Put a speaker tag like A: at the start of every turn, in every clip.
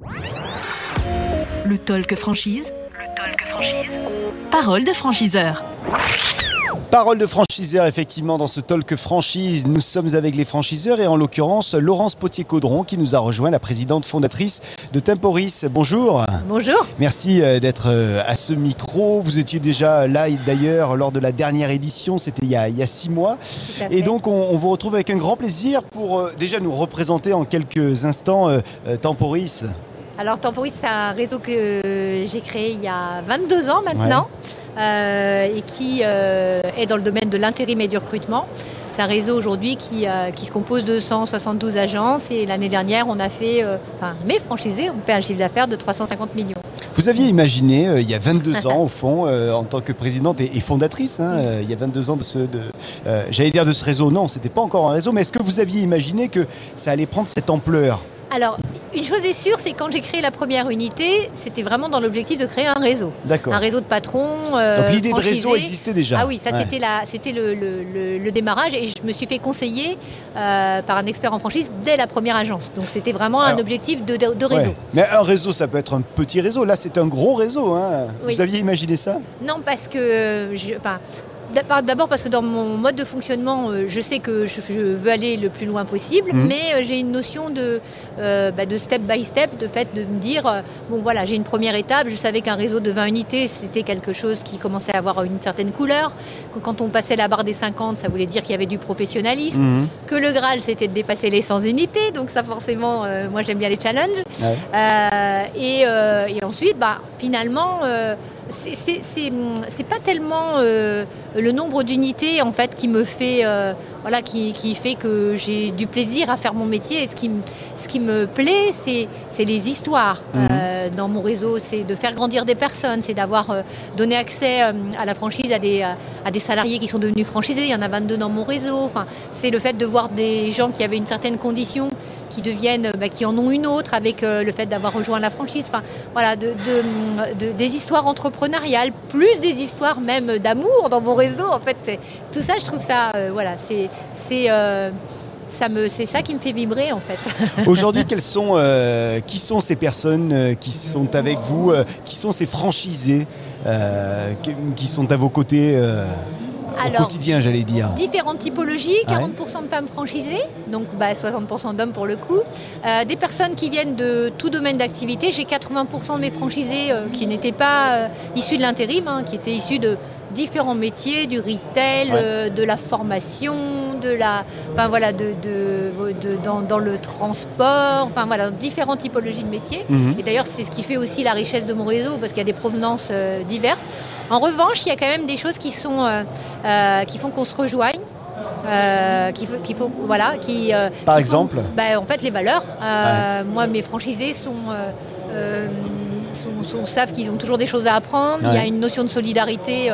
A: Le talk franchise. Le talk franchise. Parole de franchiseur.
B: Parole de franchiseur, effectivement, dans ce talk franchise, nous sommes avec les franchiseurs et en l'occurrence Laurence Potier-Caudron qui nous a rejoint, la présidente fondatrice de Temporis. Bonjour.
C: Bonjour.
B: Merci euh, d'être euh, à ce micro. Vous étiez déjà là d'ailleurs lors de la dernière édition, c'était il, y a six mois. Et donc on, on, vous retrouve avec un grand plaisir pour euh, déjà nous représenter en quelques instants Temporis.
C: Alors Temporis, c'est un réseau que j'ai créé il y a 22 ans maintenant euh, et qui euh, est dans le domaine de l'intérim et du recrutement. C'est un réseau aujourd'hui qui, euh, qui, se compose de 172 agences et l'année dernière, on a fait, enfin mes franchisés ont fait un chiffre d'affaires de 350 millions.
B: Vous aviez imaginé, il y a 22 ans au fond, en tant que présidente et, fondatrice, hein, il y a 22 ans de ce, de, j'allais dire de ce réseau, non, c'était pas encore un réseau, mais est-ce que vous aviez imaginé que ça allait prendre cette ampleur?
C: Alors, une chose est sûre, c'est quand j'ai créé la première unité, c'était vraiment dans l'objectif de créer un réseau.
B: D'accord.
C: Un réseau de patrons.
B: Euh, Donc l'idée de réseau existait déjà.
C: Ah oui, ça c'était, c'était le, démarrage et je me suis fait conseiller euh, par un expert en franchise dès la première agence. Donc c'était vraiment un objectif de, réseau.
B: Mais un réseau, ça peut être un petit réseau. Là, c'est un gros réseau. Hein. Vous aviez imaginé ça?
C: Non, parce que. Je, D'abord parce que dans mon mode de fonctionnement, euh, je sais que je veux aller le plus loin possible, mhm. mais euh, j'ai une notion de, euh, bah, de step by step, de fait de me dire, bon voilà, j'ai une première étape, je savais qu'un réseau de 20 unités, c'était quelque chose qui commençait à avoir une certaine couleur, que quand on passait la barre des 50, ça voulait dire qu'il y avait du professionnalisme, mhm. que le Graal, c'était de dépasser les 100 unités, donc ça forcément, moi j'aime bien les challenges. Et, et, ensuite, bah, finalement c'est pas tellement euh, le nombre d'unités en fait qui me fait euh, voilà qui, fait que j'ai du plaisir à faire mon métier et ce qui, ce qui me plaît c'est les histoires mhm. Euh, dans mon réseau c'est de faire grandir des personnes c'est d'avoir donné accès à la franchise à des, salariés qui sont devenus franchisés. Il y en a 22 dans mon réseau. Enfin c'est le fait de voir des gens qui avaient une certaine condition qui deviennent bah, qui en ont une autre avec le fait d'avoir rejoint la franchise. Enfin voilà de, des histoires entrepreneurs plus des histoires même d'amour dans mon réseau. En fait, tout ça, je trouve ça, euh, voilà, c'est euh, ça me, c'est ça qui me fait vibrer en fait.
B: Aujourd'hui, sont, euh, qui sont ces personnes qui sont avec vous, qui sont ces franchisés qui, sont à vos côtés au quotidien, j'allais dire
C: Différentes typologies, 40% de femmes franchisées, donc 60% bah, d'hommes pour le coup. Euh, des personnes qui viennent de tout domaine d'activité. J'ai 80% de mes franchisés euh, qui n'étaient pas euh, issus de l'intérim, hein, qui étaient issus de différents métiers, du retail, de la formation, de la, enfin voilà, de, dans, le transport, enfin voilà, différentes typologies de métiers. Mhm. Et d'ailleurs, c'est ce qui fait aussi la richesse de mon réseau parce qu'il y a des provenances diverses. En revanche, il y a quand même des choses qui, sont, euh, euh, qui font qu'on se rejoigne. Euh, qu'il faut, faut, voilà, qui,
B: Par exemple
C: bah, En fait, les valeurs. Moi, mes franchisés sont, savent qu'ils ont toujours des choses à apprendre. Il y a une notion de solidarité.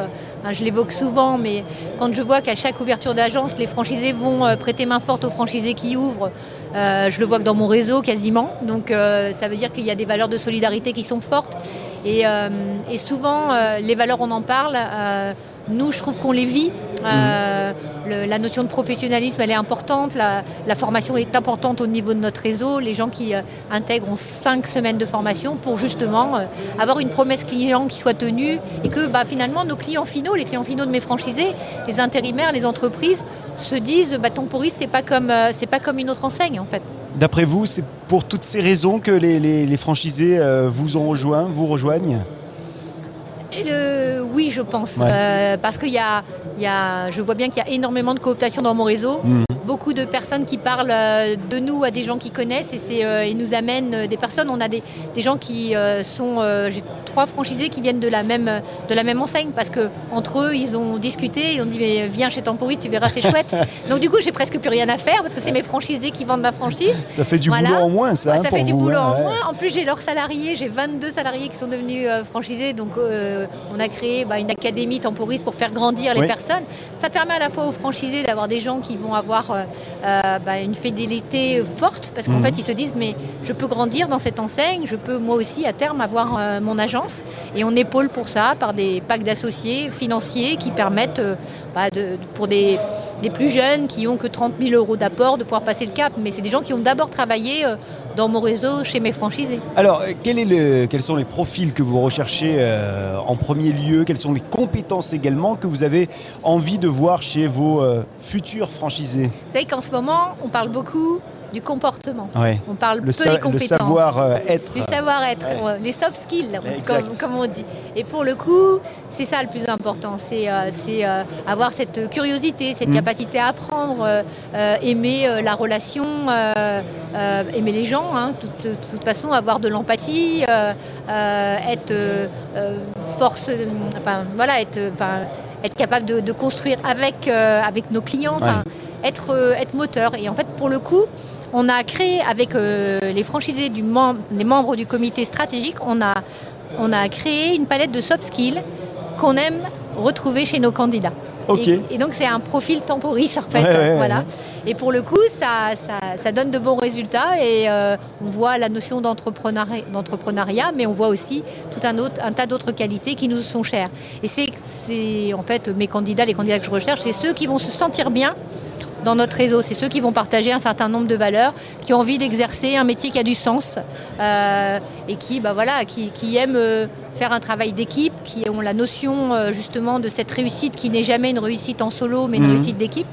C: je l'évoque souvent, mais quand je vois qu'à chaque ouverture d'agence, les franchisés vont prêter main forte aux franchisés qui ouvrent, je le vois que dans mon réseau quasiment. Donc ça veut dire qu'il y a des valeurs de solidarité qui sont fortes. Euh, et, souvent, euh, les valeurs, on en parle. Euh, nous, je trouve qu'on les vit. Mhm. la notion de professionnalisme, elle est importante. La, formation est importante au niveau de notre réseau. Les gens qui intègrent ont cinq semaines de formation pour justement avoir une promesse client qui soit tenue et que bah, finalement nos clients finaux, les clients finaux de mes franchisés, les intérimaires, les entreprises, se disent bah, Temporis, c'est pas comme une autre enseigne en fait.
B: D'après vous, c'est pour toutes ces raisons que les, franchisés euh, vous ont rejoint, vous rejoignent?
C: Oui, je pense. Euh, parce que y a, y a, je vois bien qu'il y a énormément de cooptation dans mon réseau. Mhm. Beaucoup de personnes qui parlent euh, de nous à des gens qui connaissent et c'est, ils nous amènent des personnes. On a des, des gens qui sont trois franchisés qui viennent de la même, de la même enseigne parce que entre eux, ils ont discuté, ils ont dit mais viens chez Temporis, tu verras, c'est chouette. Donc du coup, j'ai presque plus rien à faire parce que c'est mes franchisés qui vendent ma franchise.
B: Ça fait du boulot en moins, ça.
C: Hein, ça fait du boulot
B: hein,
C: en moins. En plus, j'ai leurs salariés, j'ai 22 salariés qui sont devenus euh, franchisés, donc euh, on a créé bah, une académie Temporis pour faire grandir les personnes. Ça permet à la fois aux franchisés d'avoir des gens qui vont avoir euh, bah, une fidélité forte parce qu'en mhm. fait, ils se disent mais je peux grandir dans cette enseigne, je peux moi aussi à terme avoir mon agent et on épaule pour ça par des packs d'associés financiers qui permettent euh, bah, pour des, plus jeunes qui ont que 30 000 euros d'apport, de pouvoir passer le cap. Mais c'est des gens qui ont d'abord travaillé euh, dans mon réseau chez mes franchisés.
B: Alors, quel est le, quels sont les profils que vous recherchez euh, en premier lieu? Quelles sont les compétences également que vous avez envie de voir chez vos futurs franchisés?
C: Vous savez qu'en ce moment, on parle beaucoup du comportement.
B: On parle peu des compétences. Le savoir-être.
C: Du savoir-être, les soft skills, comme, on dit. Et pour le coup, c'est ça le plus important. C'est euh, euh, avoir cette curiosité, cette mm. capacité à apprendre, euh, aimer la relation, aimer les gens. Hein. de, toute façon, avoir de l'empathie, être force, enfin voilà, être, être capable de, construire avec, avec nos clients. Être, être moteur. Et en fait, pour le coup, on a créé avec euh, les franchisés du des membres du comité stratégique, on a, on a créé une palette de soft skills qu'on aime retrouver chez nos candidats. Et, donc c'est un profil temporis en fait. voilà. Et pour le coup, ça, ça, donne de bons résultats et euh, on voit la notion d'entrepreneuriat, mais on voit aussi tout un, autre, un tas d'autres qualités qui nous sont chères. Et c'est en fait mes candidats, les candidats que je recherche, c'est ceux qui vont se sentir bien dans notre réseau. C'est ceux qui vont partager un certain nombre de valeurs, qui ont envie d'exercer un métier qui a du sens euh, et qui, bah voilà, qui, aiment euh, faire un travail d'équipe, qui ont la notion euh, justement de cette réussite qui n'est jamais une réussite en solo, mais une mhm. réussite d'équipe.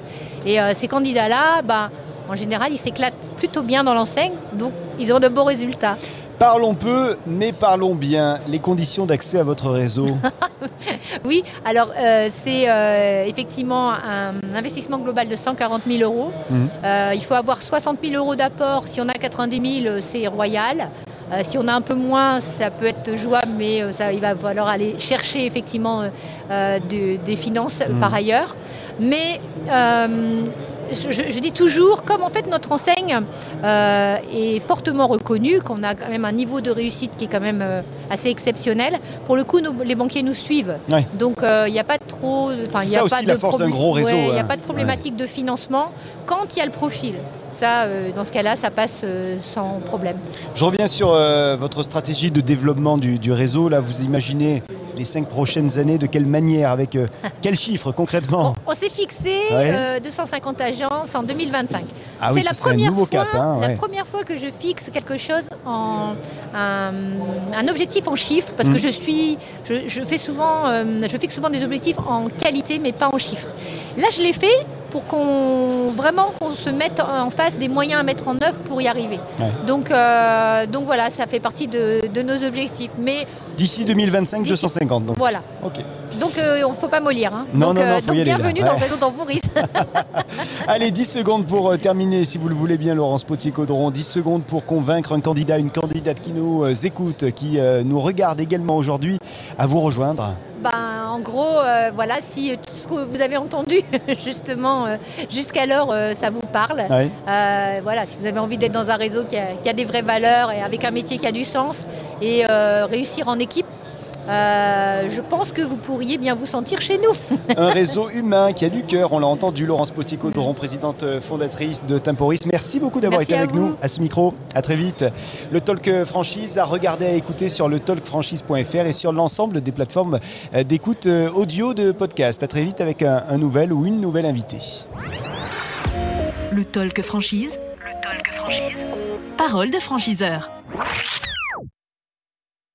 C: Et ces candidats-là, bah, en général, ils s'éclatent plutôt bien dans l'enseigne, donc ils ont de beaux résultats.
B: Parlons peu, mais parlons bien. Les conditions d'accès à votre réseau
C: Oui, alors euh, c'est euh, effectivement un investissement global de 140 000 euros. Mhm. Euh, il faut avoir 60 000 euros d'apport. Si on a 90 000, c'est royal. si on a un peu moins, ça peut être jouable, mais ça, il va falloir aller chercher effectivement des finances par mhm. ailleurs. Mais je, dis toujours, comme en fait notre enseigne euh, est fortement reconnue, qu'on a quand même un niveau de réussite qui est quand même euh, assez exceptionnel, pour le coup, les banquiers nous suivent. Donc euh, il n'y a pas trop.
B: Enfin, il pas de force gros réseau.
C: Il n'y a pas de problématique de financement quand il y a le profil. Ça, dans ce cas-là, ça passe sans problème.
B: Je reviens sur votre stratégie de développement du, du réseau. Là, vous imaginez les cinq prochaines années De quelle manière Avec euh, quels chiffres concrètement
C: On, s'est fixé 250 euh, agences en 2025.
B: Ah c'est la première fois, cap, hein,
C: la première fois que je fixe quelque chose en un, objectif en chiffres parce que mm. je suis, je, fais souvent, euh, je fixe souvent des objectifs en qualité mais pas en chiffres. Là, je l'ai fait pour qu'on vraiment qu'on se mette en face des moyens à mettre en œuvre pour y arriver. Donc, euh, donc voilà, ça fait partie de, nos objectifs. Mais
B: d'ici 2025, 250. Donc.
C: Voilà.
B: Ok.
C: Donc il euh, ne faut pas mollir. Hein.
B: Non,
C: donc,
B: non, non,
C: euh, donc bienvenue dans le réseau.
B: Allez, 10 secondes pour terminer, si vous le voulez bien, Laurence Potier-Caudron. 10 secondes pour convaincre un candidat, une candidate qui nous écoute, qui nous regarde également aujourd'hui, à vous rejoindre.
C: Ben, en gros, euh, voilà, si tout ce que vous avez entendu justement euh, jusqu'alors, euh, ça vous parle. voilà, si vous avez envie d'être dans un réseau qui a, qui a, des vraies valeurs et avec un métier qui a du sens et réussir en équipe, euh, je pense que vous pourriez bien vous sentir chez nous.
B: Un réseau humain qui a du cœur, on l'a entendu. Laurence Potier-Caudron, présidente fondatrice de Temporis. Merci beaucoup d'avoir été avec nous à ce micro. À très vite. Le Talk Franchise à regarder, à écouter sur le talkfranchise.fr et sur l'ensemble des plateformes d'écoute euh, audio de podcast. À très vite avec un, nouvel ou une nouvelle invitée.
A: Le Talk Franchise. Le Talk Franchise. Parole de franchiseur.